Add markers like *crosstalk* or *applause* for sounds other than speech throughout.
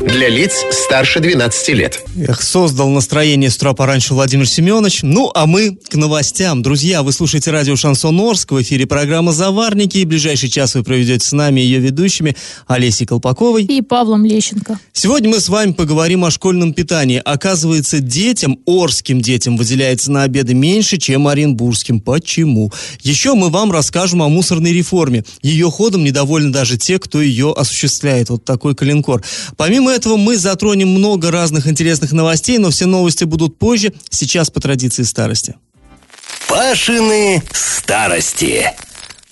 Для лиц старше 12 лет. Эх, создал настроение с утра пораньше Владимир Семенович. Ну, а мы к новостям. Друзья, вы слушаете радио Шансон Орск. В эфире программа «Заварники». И ближайший час вы проведете с нами ее ведущими Олесей Колпаковой и Павлом Лещенко. Сегодня мы с вами поговорим о школьном питании. Оказывается, детям, орским детям, выделяется на обеды меньше, чем оренбургским. Почему? Еще мы вам расскажем о мусорной реформе. Ее ходом недовольны даже те, кто ее осуществляет. Вот такой калинкор. Помимо этого мы затронем много разных интересных новостей, но все новости будут позже, сейчас по традиции старости. Пашины старости.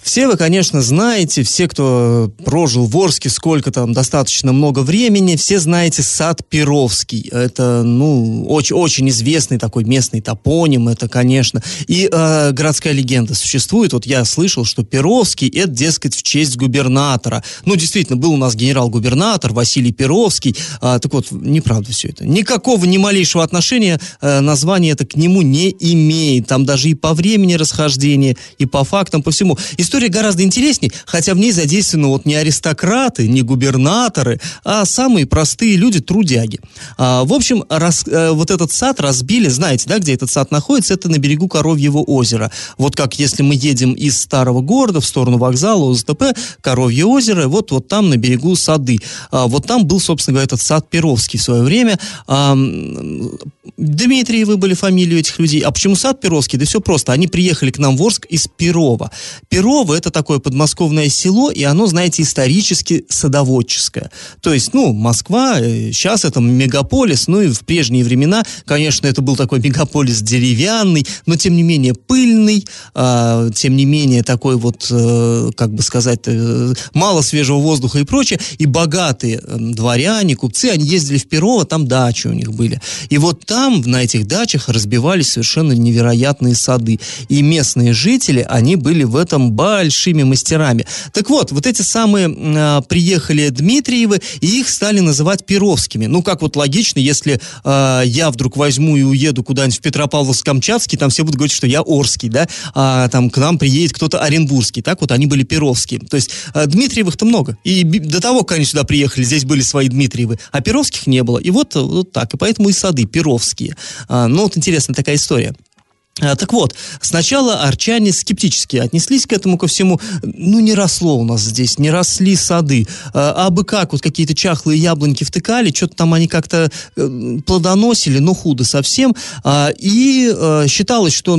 Все вы, конечно, знаете, все, кто прожил в Орске сколько там, достаточно много времени, все знаете сад Перовский. Это, ну, очень, очень известный такой местный топоним, это, конечно. И э, городская легенда существует. Вот я слышал, что Перовский, это, дескать, в честь губернатора. Ну, действительно, был у нас генерал-губернатор Василий Перовский. А, так вот, неправда все это. Никакого, ни малейшего отношения э, название это к нему не имеет. Там даже и по времени расхождения, и по фактам, по всему. История история гораздо интересней, хотя в ней задействованы вот не аристократы, не губернаторы, а самые простые люди, трудяги. А, в общем, раз, а, вот этот сад разбили, знаете, да, где этот сад находится, это на берегу Коровьего озера. Вот как если мы едем из старого города в сторону вокзала УЗТП, Коровье озеро, вот, вот там на берегу сады. А, вот там был, собственно говоря, этот сад Перовский в свое время. А, Дмитриевы были фамилии этих людей. А почему сад Перовский? Да все просто. Они приехали к нам в Орск из Перова. Перово Псково это такое подмосковное село, и оно, знаете, исторически садоводческое. То есть, ну, Москва, сейчас э, это мегаполис, ну и в прежние времена, конечно, это был такой *laughs* мегаполис деревянный, но тем не менее пыльный, э, тем не менее такой вот, э, как бы сказать, э, мало свежего воздуха и прочее, и богатые э, дворяне, купцы, они ездили в Перово, там дачи у них были. И вот там, на этих дачах, разбивались совершенно невероятные сады. И местные жители, они были в этом бар большими мастерами. Так вот, вот эти самые э, приехали Дмитриевы, и их стали называть Перовскими. Ну, как вот логично, если э, я вдруг возьму и уеду куда-нибудь в Петропавловск-Камчатский, там все будут говорить, что я Орский, да, а там к нам приедет кто-то Оренбургский. Так вот, они были Перовские. То есть э, Дмитриевых-то много. И до того, как они сюда приехали, здесь были свои Дмитриевы, а Перовских не было. И вот, вот так. И поэтому и сады Перовские. А, ну, вот интересная такая история. А, так вот, сначала арчане скептически отнеслись к этому ко всему. Ну, не росло у нас здесь, не росли сады. А, а бы как, вот какие-то чахлые яблоньки втыкали, что-то там они как-то э, плодоносили, но худо совсем. А, и э, считалось, что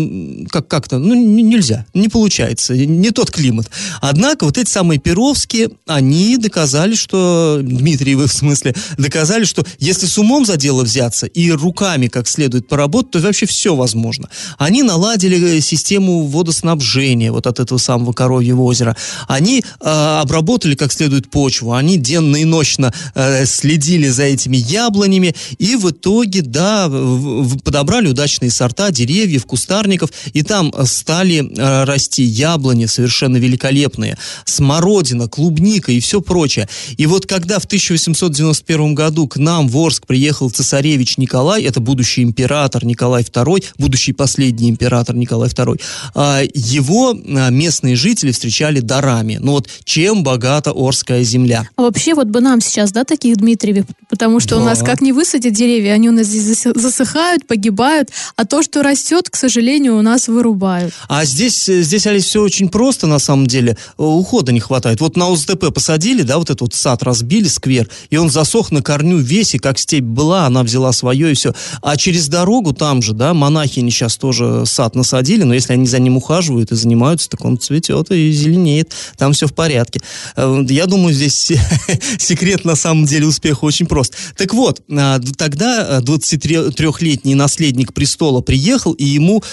как- как-то, ну, нельзя, не получается, не тот климат. Однако вот эти самые Перовские, они доказали, что, Дмитриевы в смысле, доказали, что если с умом за дело взяться и руками как следует поработать, то вообще все возможно они наладили э, систему водоснабжения вот от этого самого Коровьего озера. Они э, обработали как следует почву, они денно и ночно э, следили за этими яблонями и в итоге, да, в, подобрали удачные сорта деревьев, кустарников, и там стали э, расти яблони совершенно великолепные, смородина, клубника и все прочее. И вот когда в 1891 году к нам в Орск приехал цесаревич Николай, это будущий император Николай II, будущий последний последний император Николай II, а, его а, местные жители встречали дарами. Ну вот чем богата Орская земля. А вообще вот бы нам сейчас, да, таких Дмитриевых, потому что да. у нас как не высадят деревья, они у нас здесь засыхают, погибают, а то, что растет, к сожалению, у нас вырубают. А здесь, здесь, Олесь, все очень просто на самом деле. Ухода не хватает. Вот на УЗТП посадили, да, вот этот вот сад разбили, сквер, и он засох на корню весь, и как степь была, она взяла свое и все. А через дорогу там же, да, монахини сейчас тоже тоже сад насадили, но если они за ним ухаживают и занимаются, так он цветет и зеленеет, там все в порядке. Э, я думаю, здесь *laughs* секрет на самом деле успеха очень прост. Так вот, а, тогда 23-летний наследник престола приехал, и ему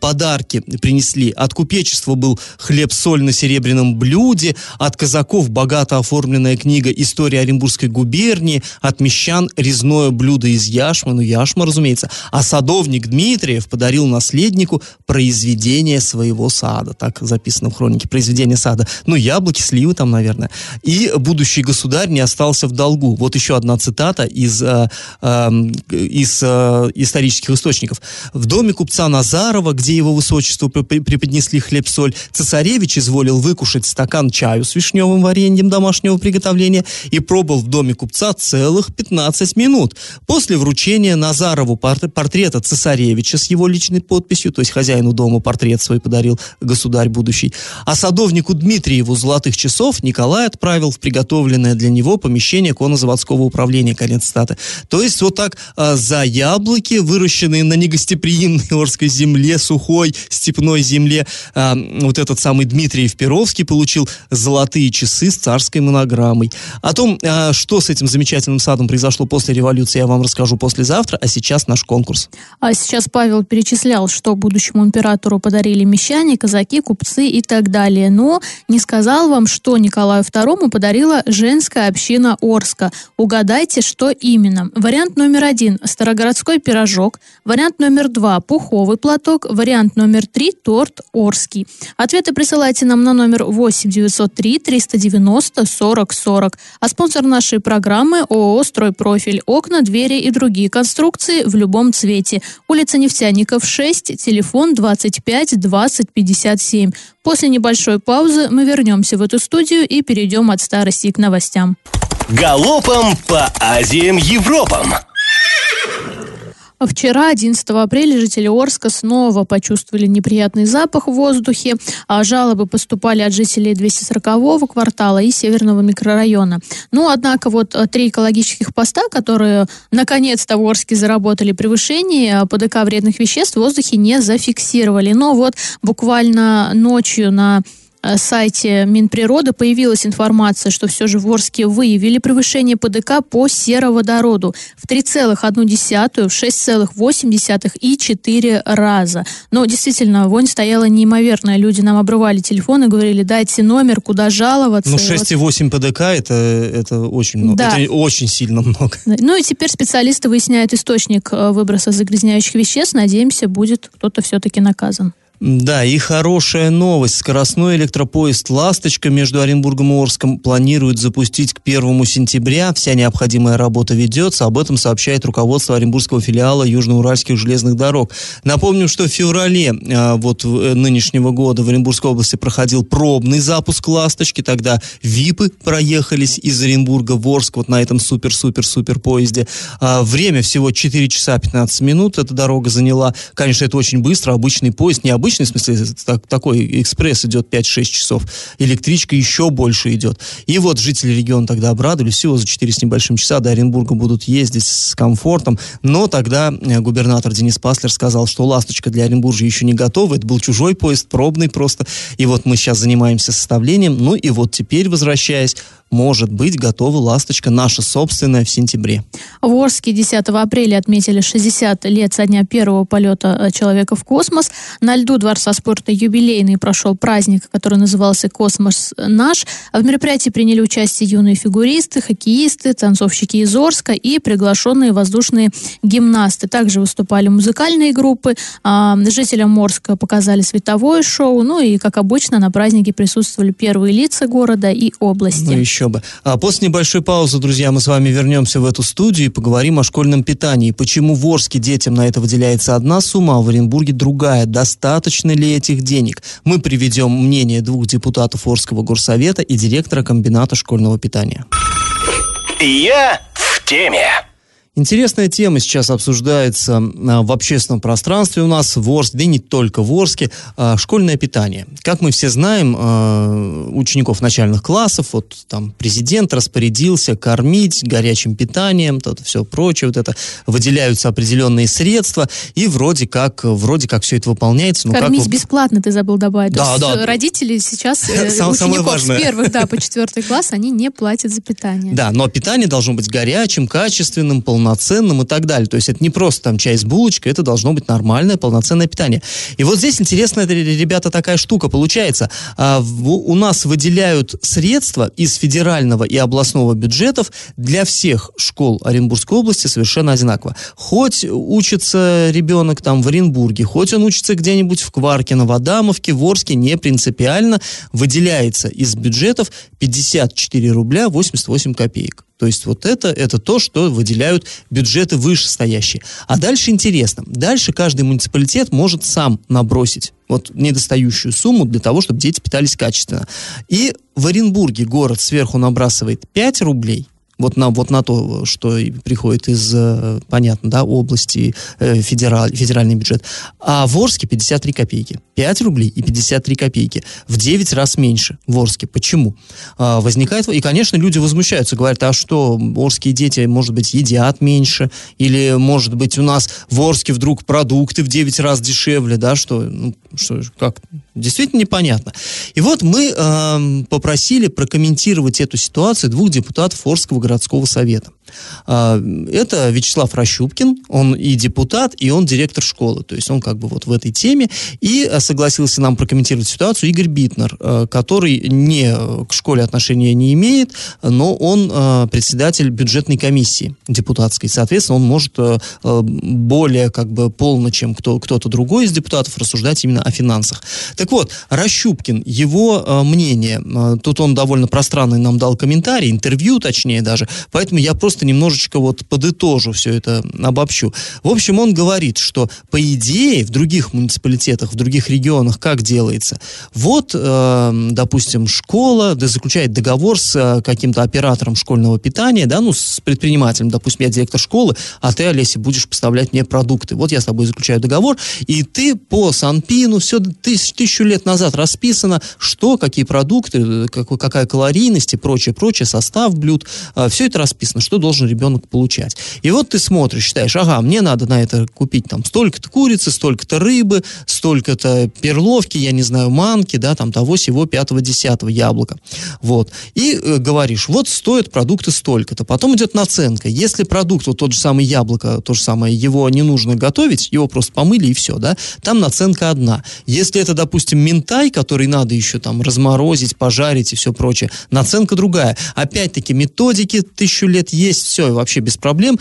подарки принесли. От купечества был хлеб-соль на серебряном блюде, от казаков богато оформленная книга «История Оренбургской губернии», от мещан резное блюдо из яшмы, ну яшма, разумеется, а садовник Дмитриев подарил наследнику наследнику произведение своего сада. Так записано в хронике. Произведение сада. Ну, яблоки, сливы там, наверное. И будущий государь не остался в долгу. Вот еще одна цитата из, э, э, из э, исторических источников. В доме купца Назарова, где его высочество преподнесли хлеб-соль, цесаревич изволил выкушать стакан чаю с вишневым вареньем домашнего приготовления и пробыл в доме купца целых 15 минут. После вручения Назарову портрета цесаревича с его личной подписью, то есть хозяину дома портрет свой подарил государь будущий, а садовнику Дмитриеву золотых часов Николай отправил в приготовленное для него помещение коннозаводского управления, конец статы. То есть вот так а, за яблоки, выращенные на негостеприимной Орской земле, сухой степной земле, а, вот этот самый Дмитриев Перовский получил золотые часы с царской монограммой. О том, а, что с этим замечательным садом произошло после революции, я вам расскажу послезавтра, а сейчас наш конкурс. А сейчас Павел перечислял, что будущему императору подарили мещане, казаки, купцы и так далее, но не сказал вам, что Николаю II подарила женская община Орска. Угадайте, что именно. Вариант номер один – старогородской пирожок. Вариант номер два – пуховый платок. Вариант номер три – торт Орский. Ответы присылайте нам на номер 8 903 390 40 40. А спонсор нашей программы – ООО «Стройпрофиль». Окна, двери и другие конструкции в любом цвете. Улица Нефтяников, 6, телефон 25 20 57. После небольшой паузы мы вернемся в эту студию и перейдем от старости к новостям. Галопом по Азиям Европам! Вчера, 11 апреля, жители Орска снова почувствовали неприятный запах в воздухе. А жалобы поступали от жителей 240-го квартала и северного микрорайона. Ну, однако, вот э, три экологических поста, которые наконец-то в Орске заработали превышение э, ПДК вредных веществ, в воздухе не зафиксировали. Но вот буквально ночью на сайте Минприроды появилась информация, что все же в Орске выявили превышение ПДК по сероводороду в 3,1, в 6,8 и 4 раза. Но действительно, вонь стояла неимоверная. Люди нам обрывали телефон и говорили, дайте номер, куда жаловаться. Ну, 6,8 ПДК это, это очень много. Да. Это очень сильно много. *laughs* Ну и теперь специалисты выясняют источник э, выброса загрязняющих веществ. Надеемся, будет кто-то все-таки наказан. Да, и хорошая новость. Скоростной электропоезд «Ласточка» между Оренбургом и Орском планируют запустить к 1 сентября. Вся необходимая работа ведется. Об этом сообщает руководство Оренбургского филиала Южноуральских железных дорог. Напомним, что в феврале а, вот э, нынешнего года в Оренбургской области проходил пробный запуск «Ласточки». Тогда ВИПы проехались из Оренбурга в Орск вот на этом супер-супер-супер поезде. А, время всего 4 часа 15 минут эта дорога заняла. Конечно, это очень быстро. Обычный поезд, не обычный, в смысле, так, такой экспресс идет 5-6 часов, электричка еще больше идет. И вот жители региона тогда обрадовались, всего за 4 с небольшим часа до Оренбурга будут ездить с комфортом, но тогда э, губернатор Денис Паслер сказал, что «Ласточка» для Оренбуржа еще не готова, это был чужой поезд, пробный просто, и вот мы сейчас занимаемся составлением, ну и вот теперь, возвращаясь, может быть готова «Ласточка» наша собственная в сентябре. В Орске 10 апреля отметили 60 лет со дня первого полета э, человека в космос. На льду Дворца спорта юбилейный прошел праздник, который назывался «Космос наш». В мероприятии приняли участие юные фигуристы, хоккеисты, танцовщики из Орска и приглашенные воздушные гимнасты. Также выступали музыкальные группы. А, жителям Орска показали световое шоу. Ну и, как обычно, на празднике присутствовали первые лица города и области. Ну, еще бы. А после небольшой паузы, друзья, мы с вами вернемся в эту студию и поговорим о школьном питании. Почему в Орске детям на это выделяется одна сумма, а в Оренбурге другая? Достаточно ли этих денег? Мы приведем мнение двух депутатов Орского горсовета и директора комбината школьного питания. Я в теме. Интересная тема сейчас обсуждается а, в общественном пространстве у нас в Орске, да и не только в Орске, а, школьное питание. Как мы все знаем, а, учеников начальных классов, вот там президент распорядился кормить горячим питанием, то все прочее, вот это выделяются определенные средства, и вроде как, вроде как все это выполняется. Ну, Кормить как... бесплатно, ты забыл добавить. Да, да. Родители сейчас, э, *laughs* учеников с первых да, *laughs* по четвертый класс, они не платят за питание. Да, но питание должно быть горячим, качественным, полноценным, полноценным и так далее. То есть это не просто там чай с булочкой, это должно быть нормальное, полноценное питание. И вот здесь интересная, ребята, такая штука получается. А, у нас выделяют средства из федерального и областного бюджетов для всех школ Оренбургской области совершенно одинаково. Хоть учится ребенок там в Оренбурге, хоть он учится где-нибудь в Кваркино, в Адамовке, в Орске, не принципиально выделяется из бюджетов 54 рубля 88 копеек. То есть вот это, это то, что выделяют бюджеты вышестоящие. А дальше интересно. Дальше каждый муниципалитет может сам набросить вот недостающую сумму для того, чтобы дети питались качественно. И в Оренбурге город сверху набрасывает 5 рублей, вот на, вот на то, что приходит из, э, понятно, да, области, э, федераль, федеральный бюджет. А в Орске 53 копейки. 5 рублей и 53 копейки. В 9 раз меньше в Орске. Почему? А, возникает... И, конечно, люди возмущаются, говорят, а что, орские дети, может быть, едят меньше? Или, может быть, у нас в Орске вдруг продукты в 9 раз дешевле, да, что, ну, что как? Действительно непонятно. И вот мы э, попросили прокомментировать эту ситуацию двух депутатов Орского городского совета. А, это Вячеслав Рощупкин, он и депутат, и он директор школы, то есть он как бы вот в этой теме, и а, согласился нам прокомментировать ситуацию Игорь Битнер, а, который не к школе отношения не имеет, но он председатель бюджетной комиссии депутатской, соответственно, он может более как бы полно, чем кто, кто-то другой из депутатов, рассуждать именно о финансах. Так вот, Рощупкин, его мнение, тут он довольно пространный нам дал комментарий, интервью точнее даже, поэтому я просто просто немножечко вот подытожу все это, обобщу. В общем, он говорит, что по идее в других муниципалитетах, в других регионах как делается? Вот, э, допустим, школа да, заключает договор с э, каким-то оператором школьного питания, да, ну, с предпринимателем, допустим, я директор школы, а ты, Олеся, будешь поставлять мне продукты. Вот я с тобой заключаю договор, и ты по Санпину, все тысяч, тысячу лет назад расписано, что, какие продукты, как, какая калорийность и прочее, прочее, состав блюд, э, все это расписано, что должен ребенок получать. И вот ты смотришь, считаешь, ага, мне надо на это купить там столько-то курицы, столько-то рыбы, столько-то перловки, я не знаю, манки, да, там того, всего, пятого, десятого яблока. Вот. И э, говоришь, вот стоят продукты столько-то. Потом идет наценка. Если продукт, вот тот же самый яблоко, то же самое, его не нужно готовить, его просто помыли и все, да, там наценка одна. Если это, допустим, ментай, который надо еще там разморозить, пожарить и все прочее, наценка другая. Опять-таки, методики тысячу лет есть, все вообще без проблем.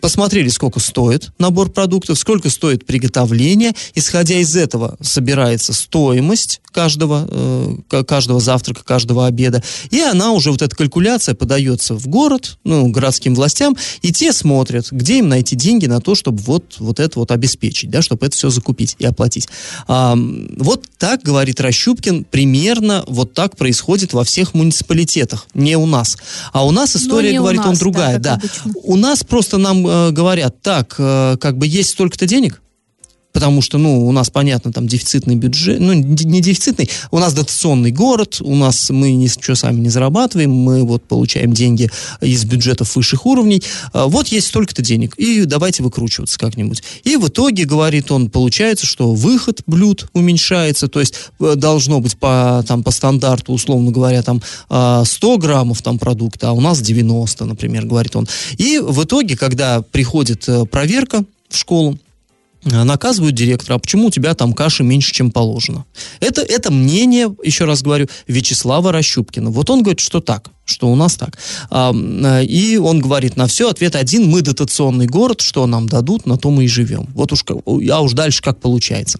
Посмотрели, сколько стоит набор продуктов, сколько стоит приготовление. Исходя из этого собирается стоимость каждого, э, каждого завтрака, каждого обеда. И она уже, вот эта калькуляция подается в город, ну, городским властям, и те смотрят, где им найти деньги на то, чтобы вот, вот это вот обеспечить, да, чтобы это все закупить и оплатить. А, вот так, говорит Рощупкин, примерно вот так происходит во всех муниципалитетах, не у нас. А у нас история, говорит нас, он, другая. Да, да. У нас просто нам э, говорят, так, э, как бы есть столько-то денег, потому что, ну, у нас, понятно, там дефицитный бюджет, ну, не дефицитный, у нас дотационный город, у нас мы ничего сами не зарабатываем, мы вот получаем деньги из бюджетов высших уровней, а, вот есть столько-то денег, и давайте выкручиваться как-нибудь. И в итоге, говорит он, получается, что выход блюд уменьшается, то есть э, должно быть по, там, по стандарту, условно говоря, там 100 а, граммов там продукта, а у нас 90, например, говорит он. И в итоге, когда приходит э, проверка в школу, наказывают директора, а почему у тебя там каши меньше, чем положено. Это, это мнение, еще раз говорю, Вячеслава Рощупкина. Вот он говорит, что так что у нас так. Э, и он говорит на все, ответ один, мы дотационный город, что нам дадут, на то мы и живем. Вот уж, а уж дальше как получается.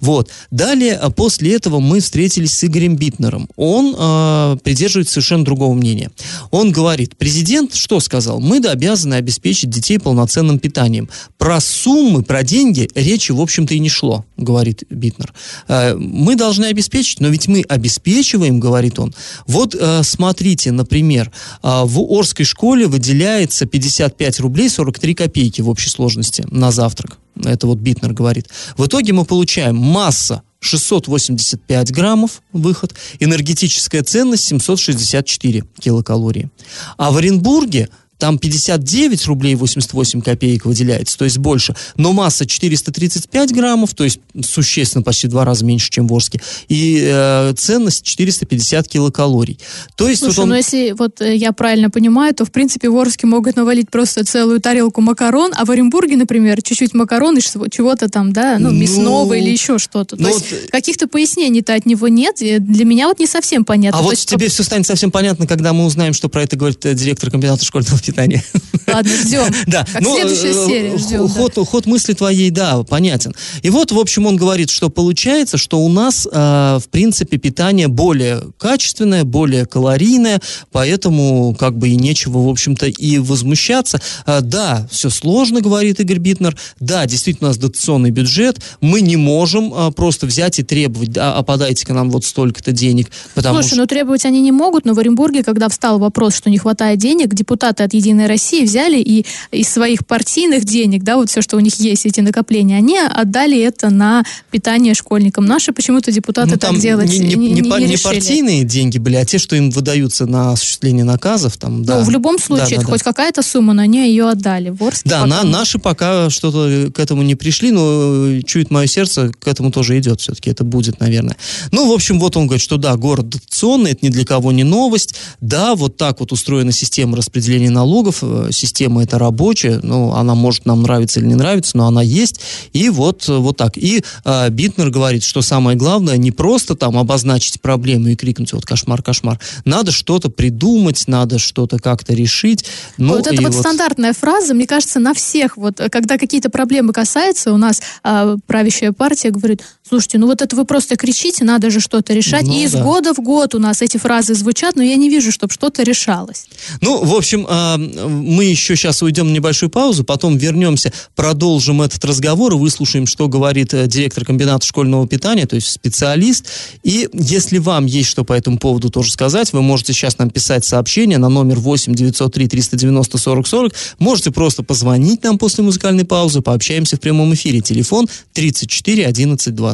Вот. Далее, а после этого мы встретились с Игорем Битнером. Он э, придерживается совершенно другого мнения. Он говорит, президент что сказал? Мы обязаны обеспечить детей полноценным питанием. Про суммы, про деньги речи, в общем-то, и не шло, говорит Битнер. Э, мы должны обеспечить, но ведь мы обеспечиваем, говорит он. Вот э, смотрите, на например, а, в Орской школе выделяется 55 рублей 43 копейки в общей сложности на завтрак. Это вот Битнер говорит. В итоге мы получаем масса 685 граммов выход, энергетическая ценность 764 килокалории. А в Оренбурге там 59 рублей 88 копеек выделяется, то есть больше, но масса 435 граммов, то есть существенно почти два раза меньше, чем в Орске, и э, ценность 450 килокалорий. То есть Слушай, вот он... ну если вот э, я правильно понимаю, то в принципе в Орске могут навалить просто целую тарелку макарон, а в Оренбурге, например, чуть-чуть макарон и чего-то там, да, ну, мясного Ну, или еще что-то. То ну есть вот- каких-то пояснений-то от него нет, для меня вот не совсем понятно. А То вот есть, тебе все станет совсем понятно, когда мы узнаем, что про это говорит э, директор комбината школьного питания. Ладно, ждем. *laughs* Да, Как ну, следующая э, серия х- ждем. да. Ход, мысли твоей, да, понятен. И вот, в общем, он говорит, что получается, что у нас, э, в принципе, питание более качественное, более калорийное, поэтому как бы и нечего, в общем-то, и возмущаться. Да, все сложно, говорит Игорь Битнер. Да, действительно, у нас дотационный бюджет. Мы не можем просто взять и требовать, да, а подайте-ка нам вот столько-то денег, потому Слушай, что... ну требовать они не могут, но в Оренбурге, когда встал вопрос, что не хватает денег, депутаты от «Единой России» взяли и из своих партийных денег, да, вот все, что у них есть, эти накопления, они отдали это на питание школьникам. Наши почему-то депутаты Ну, так делать не, не- не, не не решили. партийные деньги были, а те, что им выдаются на осуществление наказов. Там, да. Ну, в любом случае, Да, да, да. хоть какая-то сумма, но они ее отдали. В Орске Да, пока на, наши пока что-то к этому не пришли, но э, чует мое сердце, к этому тоже идет все-таки, это будет, наверное. Ну, в общем, вот он говорит, что да, город дотационный, это ни для кого не новость. Да, вот так вот устроена система распределения налогов, э, система эта рабочая, ну, она может нам нравиться или не нравится, но она есть, и вот, э, вот так. И э, Битнер говорит, что самое главное не просто там обозначить проблему и крикнуть вот кошмар, кошмар, надо что-то придумать, надо что-то как-то решить. Ну, вот это и вот, стандартная фраза, мне кажется, на всех, вот, э, когда какие-то проблемы касаются, у нас а, правящая партия говорит, слушайте, ну вот это вы просто кричите, надо же что-то решать. Ну, и из да. года в год у нас эти фразы звучат, но я не вижу, чтобы что-то решалось. Ну, в общем, а, мы еще сейчас уйдем на небольшую паузу, потом вернемся, продолжим этот разговор и выслушаем, что говорит э, директор комбината школьного питания, то есть специалист. И если вам есть что по этому поводу тоже сказать, вы можете сейчас нам писать сообщение на номер 8 903 390 40 40. Можете просто позвонить нам после музыкальной паузы, пообщаемся в прямом эфире. Телефон 34 11 20.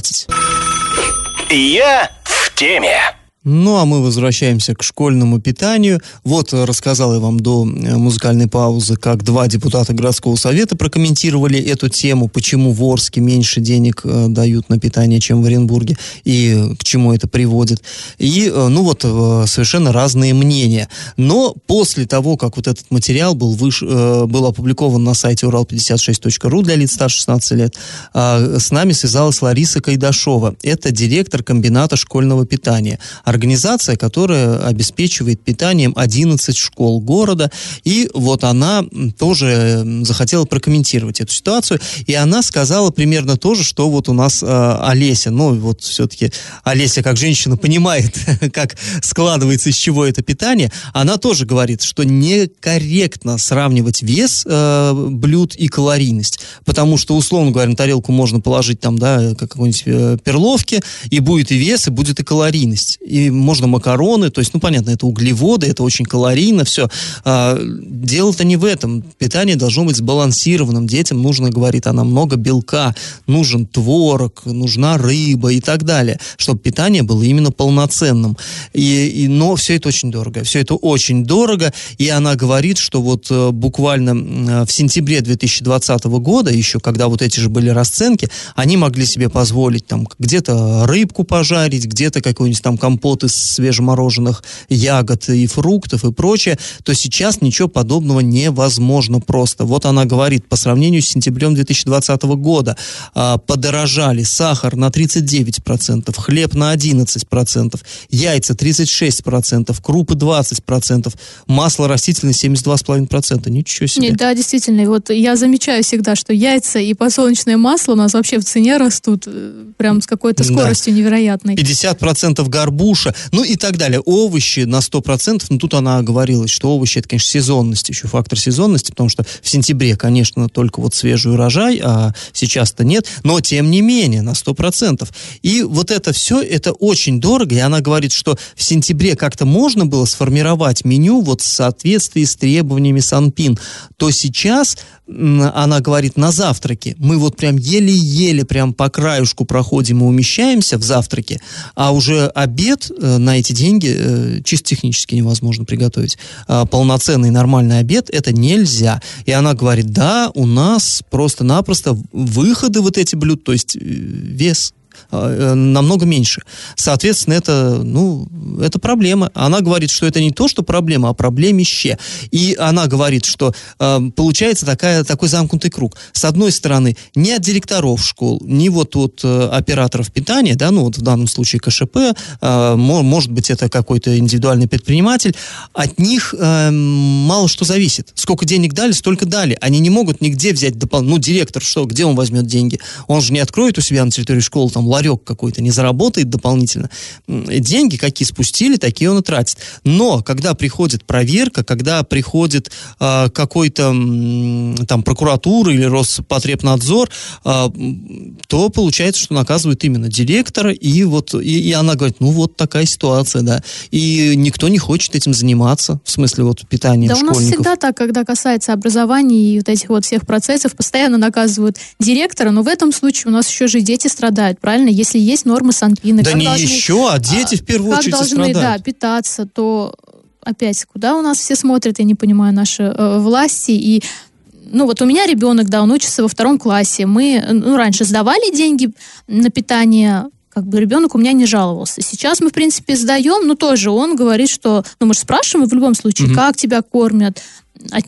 Я в теме. Ну, а мы возвращаемся к школьному питанию. Вот э, рассказал я вам до э, музыкальной паузы, как два депутата городского совета прокомментировали эту тему, почему в Орске меньше денег э, дают на питание, чем в Оренбурге, и к чему это приводит. И, ну вот, совершенно разные мнения. Но после того, как вот этот материал был, выш... был опубликован на сайте урал56.ру для лиц старше 16 лет, а, с нами связалась Лариса Кайдашова. Это директор комбината школьного питания. Организация, которая обеспечивает питанием 11 школ города. И вот она тоже захотела прокомментировать эту ситуацию. И она сказала примерно то же, что вот у нас э, Олеся. Ну, вот все-таки Олеся, как женщина, понимает, *laughs* как складывается, из чего это питание. Она тоже говорит, что некорректно сравнивать вес э, блюд и калорийность. Потому что, условно говоря, на тарелку можно положить там, да, как какой-нибудь э, перловки, и будет и вес, и будет и калорийность. И можно макароны, то есть, ну, понятно, это углеводы, это очень калорийно, все. А, дело-то не в этом. Питание должно быть сбалансированным. Детям нужно, говорит она, много белка, нужен творог, нужна рыба и так далее, чтобы питание было именно полноценным. И, и, но все это очень дорого. Все это очень дорого, и она говорит, что вот э, буквально э, в сентябре 2020 года, еще когда вот эти же были расценки, они могли себе позволить там где-то рыбку пожарить, где-то какой-нибудь там компот из свежемороженых ягод и фруктов и прочее, то сейчас ничего подобного невозможно просто. Вот она говорит, по сравнению с сентябрем 2020 года а, подорожали сахар на 39%, хлеб на 11%, яйца 36%, крупы 20%, масло растительное 72,5%. Ничего себе. Нет, да, действительно. И вот я замечаю всегда, что яйца и подсолнечное масло у нас вообще в цене растут э, прям с какой-то Да. скоростью невероятной. 50% горбуша, ну и так далее. Овощи на 100%, но тут она оговорилась, что овощи это, конечно, сезонность, еще фактор сезонности, потому что в сентябре, конечно, только вот свежий урожай, а сейчас-то нет, но тем не менее на 100%. И вот это все, это очень дорого, и она говорит, что в сентябре как-то можно было сформировать меню вот в соответствии с требованиями Санпин, то сейчас она говорит, на завтраке мы вот прям еле-еле прям по краюшку проходим и умещаемся в завтраке, а уже обед, э, на эти деньги э, чисто технически невозможно приготовить. А полноценный нормальный обед это нельзя. И она говорит, да, у нас просто-напросто выходы вот эти блюд, то есть вес Э, намного меньше. Соответственно, это, ну, это проблема. Она говорит, что это не то, что проблема, а проблемище. И она говорит, что э, получается такая, такой замкнутый круг. С одной стороны, ни от директоров школ, ни вот от э, операторов питания, да, ну вот в данном случае КШП, э, может быть, это какой-то индивидуальный предприниматель, от них э, мало что зависит. Сколько денег дали, столько дали. Они не могут нигде взять дополнительно. Ну, директор, что, где он возьмет деньги? Он же не откроет у себя на территории школы там ларек какой-то, не заработает дополнительно. Деньги какие спустили, такие он и тратит. Но когда приходит проверка, когда приходит э, какой-то там прокуратура или Роспотребнадзор, э, то получается, что наказывают именно директора, и вот и, и она говорит, ну вот такая ситуация, да. И никто не хочет этим заниматься, в смысле вот питания да школьников. у нас всегда так, когда касается образования и вот этих вот всех процессов, постоянно наказывают директора, но в этом случае у нас еще же дети страдают, правильно? Если есть нормы санпина. Да не должны, еще, а дети в первую как очередь должны, страдают. да, питаться, то опять, куда у нас все смотрят, я не понимаю, наши э, власти, и ну вот у меня ребенок, да, он учится во втором классе. Мы, ну, раньше сдавали деньги на питание, как бы ребенок у меня не жаловался. Сейчас мы, в принципе, сдаем, но тоже он говорит, что, ну, мы же спрашиваем в любом случае, угу. как тебя кормят,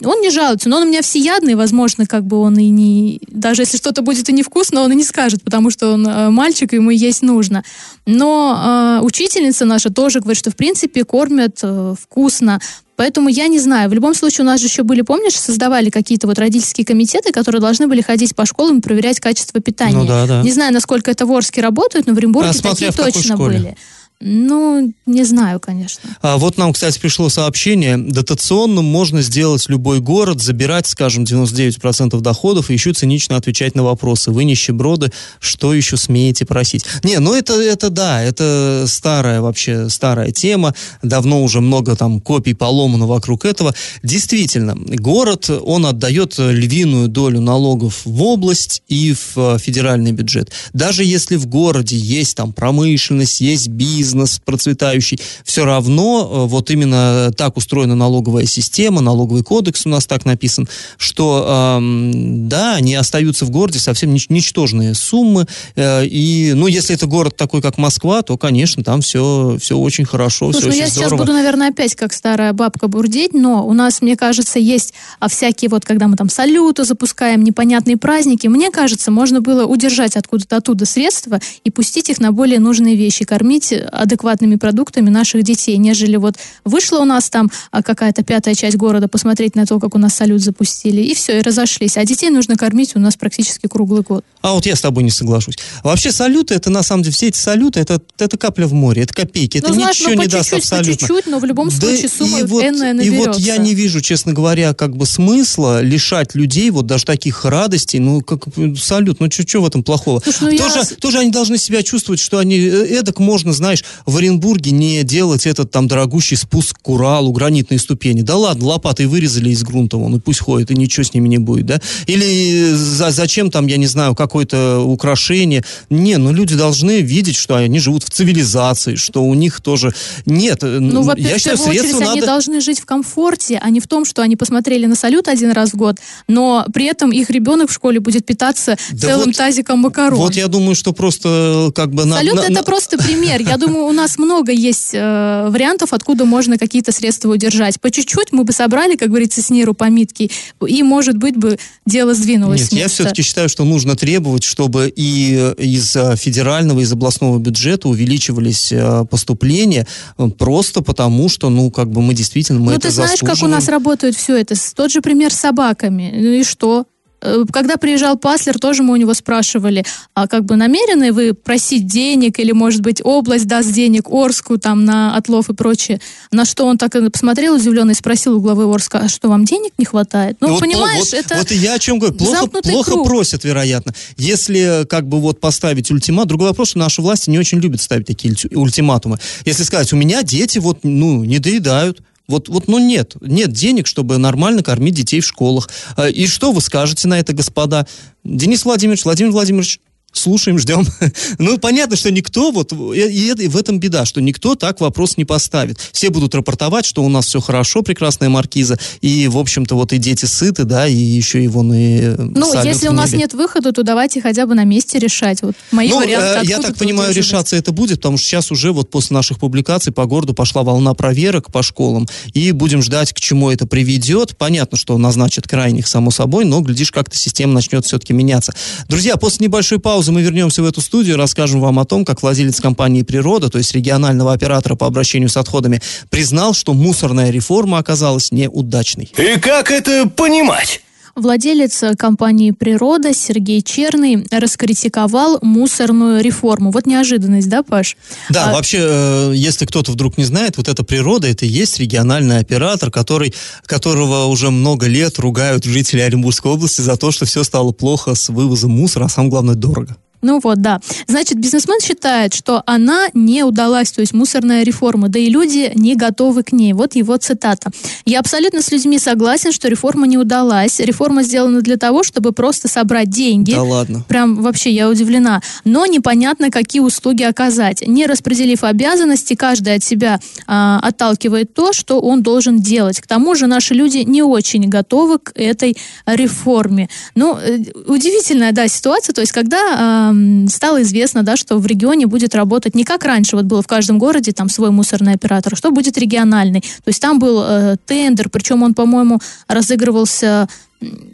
он не жалуется, но он у меня всеядный, возможно, как бы он и не... Даже если что-то будет и невкусно, он и не скажет, потому что он э, мальчик, ему есть нужно. Но э, учительница наша тоже говорит, что, в принципе, кормят э, вкусно. Поэтому я не знаю. В любом случае, у нас же еще были, помнишь, создавали какие-то вот родительские комитеты, которые должны были ходить по школам и проверять качество питания. Ну, да, да. Не знаю, насколько это в Орске работает, но в Оренбурге а, такие точно были. Ну, не знаю, конечно. А вот нам, кстати, пришло сообщение. Дотационным можно сделать любой город, забирать, скажем, 99% доходов и еще цинично отвечать на вопросы. Вы нищеброды, что еще смеете просить? Не, ну это, это да, это старая вообще, старая тема. Давно уже много там копий поломано вокруг этого. Действительно, город, он отдает львиную долю налогов в область и в э, федеральный бюджет. Даже если в городе есть там промышленность, есть бизнес, бизнес процветающий, все равно э, вот именно так устроена налоговая система, налоговый кодекс у нас так написан, что да, они остаются в городе совсем нич- ничтожные суммы, э, и, ну, если это город такой, как Москва, то, конечно, там все, все очень хорошо, Слушай, все ну я очень сейчас буду, наверное, опять как старая бабка бурдеть, но у нас, мне кажется, есть а всякие вот, когда мы там салюты запускаем, непонятные праздники, мне кажется, можно было удержать откуда-то оттуда средства и пустить их на более нужные вещи, кормить адекватными продуктами наших детей, нежели вот вышла у нас там а, какая-то пятая часть города посмотреть на то, как у нас салют запустили, и все, и разошлись. А детей нужно кормить у нас практически круглый год. А вот я с тобой не соглашусь. Вообще салюты, это на самом деле, все эти салюты, это, это капля в море, это копейки, это ну, знаешь, ничего ну, не даст абсолютно. Чуть-чуть, но в любом случае да сумма и вот, И вот я не вижу, честно говоря, как бы смысла лишать людей вот даже таких радостей, ну, как салют, ну, что в этом плохого? Слушай, ну, тоже, я... тоже они должны себя чувствовать, что они, э, эдак можно, знаешь, в Оренбурге не делать этот там дорогущий спуск к Уралу, гранитные ступени. Да ладно, лопатой вырезали из грунта, вон, и пусть ходят, и ничего с ними не будет, да? Или за, зачем там, я не знаю, какое-то украшение? Не, ну люди должны видеть, что они живут в цивилизации, что у них тоже нет. Ну, во я считаю, в первую очередь, надо... они должны жить в комфорте, а не в том, что они посмотрели на салют один раз в год, но при этом их ребенок в школе будет питаться да целым вот, тазиком макарон. Вот я думаю, что просто как бы... Салют на, это на... просто пример. Я думаю, у нас много есть э, вариантов, откуда можно какие-то средства удержать. По чуть-чуть мы бы собрали, как говорится, сниру по митке, и, может быть, бы дело сдвинулось Нет, я все-таки считаю, что нужно требовать, чтобы и из э, федерального, из областного бюджета увеличивались э, поступления, э, просто потому, что, ну, как бы мы действительно, мы ну, это ты знаешь, как у нас работает все это? Тот же пример с собаками. Ну и что? Э, когда приезжал Паслер, тоже мы у него спрашивали, а как бы намерены вы просить денег или, может быть, область даст денег Орску там на отлов и прочее. На что он так посмотрел удивленно и спросил у главы Орска, а что, вам денег не хватает? Ну, вот, понимаешь, вот, это Вот и я о чем говорю. Плохо, плохо просят, вероятно. Если как бы вот поставить ультимат, другой вопрос, что наши власти не очень любят ставить такие ультиматумы. Если сказать, у меня дети вот, ну, не доедают, вот, вот, ну нет, нет денег, чтобы нормально кормить детей в школах. А, и что вы скажете на это, господа? Денис Владимирович, Владимир Владимирович, слушаем, ждем. *laughs* ну, понятно, что никто, вот, и, и в этом беда, что никто так вопрос не поставит. Все будут рапортовать, что у нас все хорошо, прекрасная маркиза, и, в общем-то, вот и дети сыты, да, и еще и вон и э, Ну, если у нас нет выхода, то давайте хотя бы на месте решать. Вот мои ну, варианты. Э, я так понимаю, решаться это будет, потому что сейчас уже вот после наших публикаций по городу пошла волна проверок по школам, и будем ждать, к чему это приведет. Понятно, что назначат крайних, само собой, но, глядишь, как-то система начнет все-таки меняться. Друзья, после небольшой паузы мы вернемся в эту студию, расскажем вам о том, как владелец компании «Природа», то есть регионального оператора по обращению с отходами, признал, что мусорная реформа оказалась неудачной. И как это понимать? Владелец компании «Природа» Сергей Черный раскритиковал мусорную реформу. Вот неожиданность, да, Паш? Да, а... вообще, э, если кто-то вдруг не знает, вот эта «Природа» — это и есть региональный оператор, который, которого уже много лет ругают жители Оренбургской области за то, что все стало плохо с вывозом мусора, а самое главное, дорого. Ну вот, да. Значит, бизнесмен считает, что она не удалась, то есть мусорная реформа, да и люди не готовы к ней. Вот его цитата. «Я абсолютно с людьми согласен, что реформа не удалась. Реформа сделана для того, чтобы просто собрать деньги». Да ладно. Прям вообще я удивлена. Но непонятно, какие услуги оказать. Не распределив обязанности, каждый от себя а, отталкивает то, что он должен делать. К тому же наши люди не очень готовы к этой реформе. Ну, э, удивительная, да, ситуация. То есть, когда а, стало известно, да, что в регионе будет работать не как раньше, вот было в каждом городе там свой мусорный оператор, что будет региональный. То есть там был э, тендер, причем он, по-моему, разыгрывался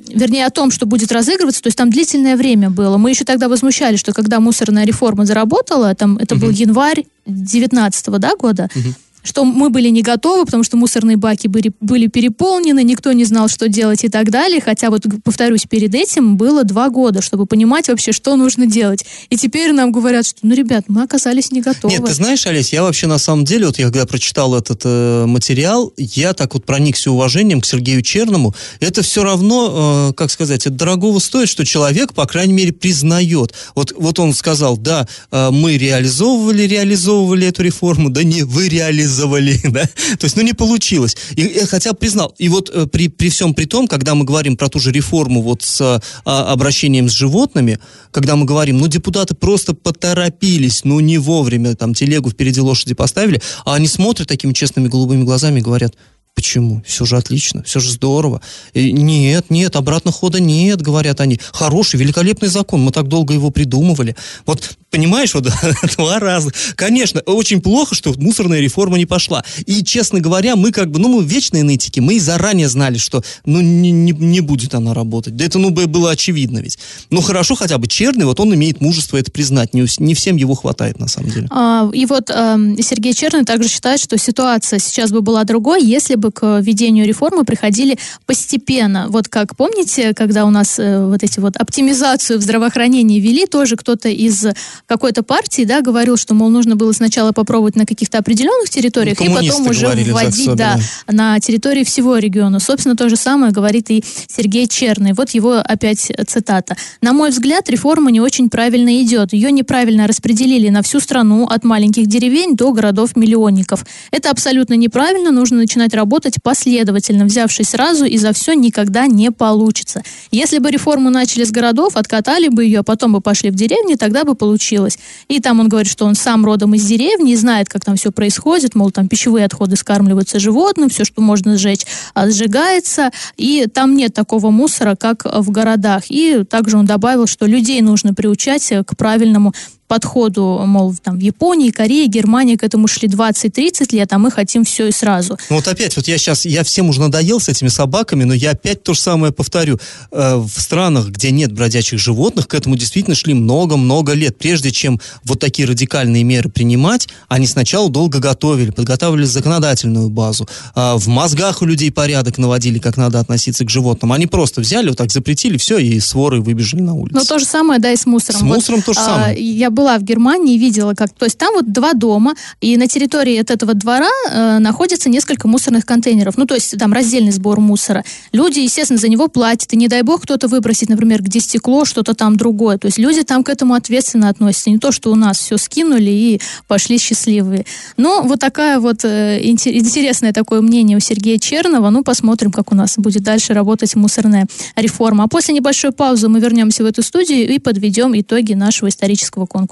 вернее, о том, что будет разыгрываться, то есть там длительное время было. Мы еще тогда возмущались, что когда мусорная реформа заработала, там это угу. был январь 19 да, года, угу что мы были не готовы, потому что мусорные баки были, были переполнены, никто не знал, что делать и так далее. Хотя вот, повторюсь, перед этим было два года, чтобы понимать вообще, что нужно делать. И теперь нам говорят, что, ну, ребят, мы оказались не готовы. Нет, ты знаешь, Олесь, я вообще на самом деле, вот я когда прочитал этот э, материал, я так вот проникся уважением к Сергею Черному. Это все равно, э, как сказать, это дорогого стоит, что человек, по крайней мере, признает. Вот, вот он сказал, да, э, мы реализовывали, реализовывали эту реформу, да не вы реализовали использовали, *laughs* да, то есть, ну, не получилось. И, и хотя признал, и вот э, при, при всем при том, когда мы говорим про ту же реформу вот с а, обращением с животными, когда мы говорим, ну, депутаты просто поторопились, ну, не вовремя, там, телегу впереди лошади поставили, а они смотрят такими честными голубыми глазами и говорят, Почему? Все же отлично, все же здорово. И нет, нет, обратного хода нет, говорят они. Хороший, великолепный закон, мы так долго его придумывали. Вот, понимаешь, вот *laughs* два раза. Конечно, очень плохо, что мусорная реформа не пошла. И, честно говоря, мы как бы, ну, мы вечные нытики, мы и заранее знали, что, ну, не, не, не будет она работать. Да это, ну, было очевидно ведь. Ну, хорошо, хотя бы Черный, вот он имеет мужество это признать. Не, не всем его хватает, на самом деле. А, и вот э, Сергей Черный также считает, что ситуация сейчас бы была другой, если бы к ведению реформы приходили постепенно. Вот как помните, когда у нас э, вот эти вот оптимизацию в здравоохранении вели, тоже кто-то из какой-то партии, да, говорил, что, мол, нужно было сначала попробовать на каких-то определенных территориях, и потом уже вводить, да, на территории всего региона. Собственно, то же самое говорит и Сергей Черный. Вот его опять цитата. На мой взгляд, реформа не очень правильно идет. Ее неправильно распределили на всю страну, от маленьких деревень до городов-миллионников. Это абсолютно неправильно, нужно начинать работать работать последовательно, взявшись сразу, и за все никогда не получится. Если бы реформу начали с городов, откатали бы ее, а потом бы пошли в деревни, тогда бы получилось. И там он говорит, что он сам родом из деревни знает, как там все происходит, мол, там пищевые отходы скармливаются животным, все, что можно сжечь, сжигается, и там нет такого мусора, как в городах. И также он добавил, что людей нужно приучать к правильному подходу, мол, там в Японии, Корее, Германии к этому шли 20-30 лет, а мы хотим все и сразу. Ну вот опять, вот я сейчас, я всем уже надоел с этими собаками, но я опять то же самое повторю. Э, в странах, где нет бродячих животных, к этому действительно шли много-много лет. Прежде чем вот такие радикальные меры принимать, они сначала долго готовили, подготавливали законодательную базу. Э, в мозгах у людей порядок наводили, как надо относиться к животным. Они просто взяли, вот так запретили, все, и своры выбежали на улицу. Ну то же самое, да, и с мусором. С мусором вот, то же самое. А, я была в Германии видела, как... То есть там вот два дома, и на территории от этого двора э, находится несколько мусорных контейнеров. Ну, то есть там раздельный сбор мусора. Люди, естественно, за него платят, и не дай бог кто-то выбросит, например, где стекло, что-то там другое. То есть люди там к этому ответственно относятся. Не то, что у нас все скинули и пошли счастливые. Но вот такая вот э, интересное такое мнение у Сергея Чернова. Ну, посмотрим, как у нас будет дальше работать мусорная реформа. А после небольшой паузы мы вернемся в эту студию и подведем итоги нашего исторического конкурса.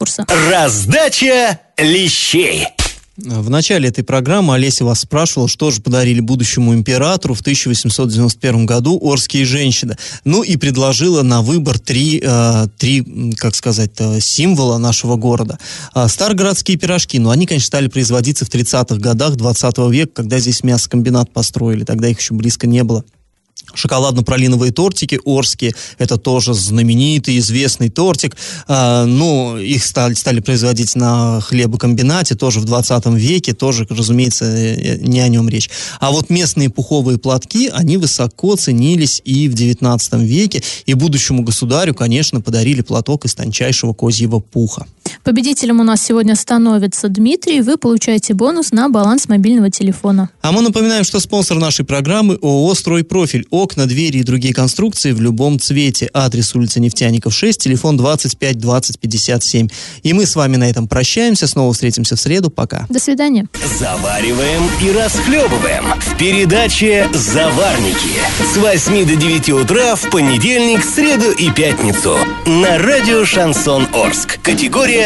Раздача лещей. В начале этой программы Олеся вас спрашивала, что же подарили будущему императору в 1891 году Орские женщины. Ну и предложила на выбор три, э, три как сказать, символа нашего города. Э, старогородские пирожки, ну они, конечно, стали производиться в 30-х годах 20 века, когда здесь мясокомбинат построили, тогда их еще близко не было. Шоколадно-пралиновые тортики Орские, это тоже знаменитый, известный тортик. А, ну, их стали, стали производить на хлебокомбинате тоже в 20 веке, тоже, разумеется, э, не о нем речь. А вот местные пуховые платки, они высоко ценились и в 19 веке, и будущему государю, конечно, подарили платок из тончайшего козьего пуха. Победителем у нас сегодня становится Дмитрий. Вы получаете бонус на баланс мобильного телефона. А мы напоминаем, что спонсор нашей программы ООО «Стройпрофиль». Окна, двери и другие конструкции в любом цвете. Адрес улица Нефтяников 6, телефон 25 20 57. И мы с вами на этом прощаемся. Снова встретимся в среду. Пока. До свидания. Завариваем и расхлебываем в передаче «Заварники» с 8 до 9 утра в понедельник, среду и пятницу на радио «Шансон Орск». Категория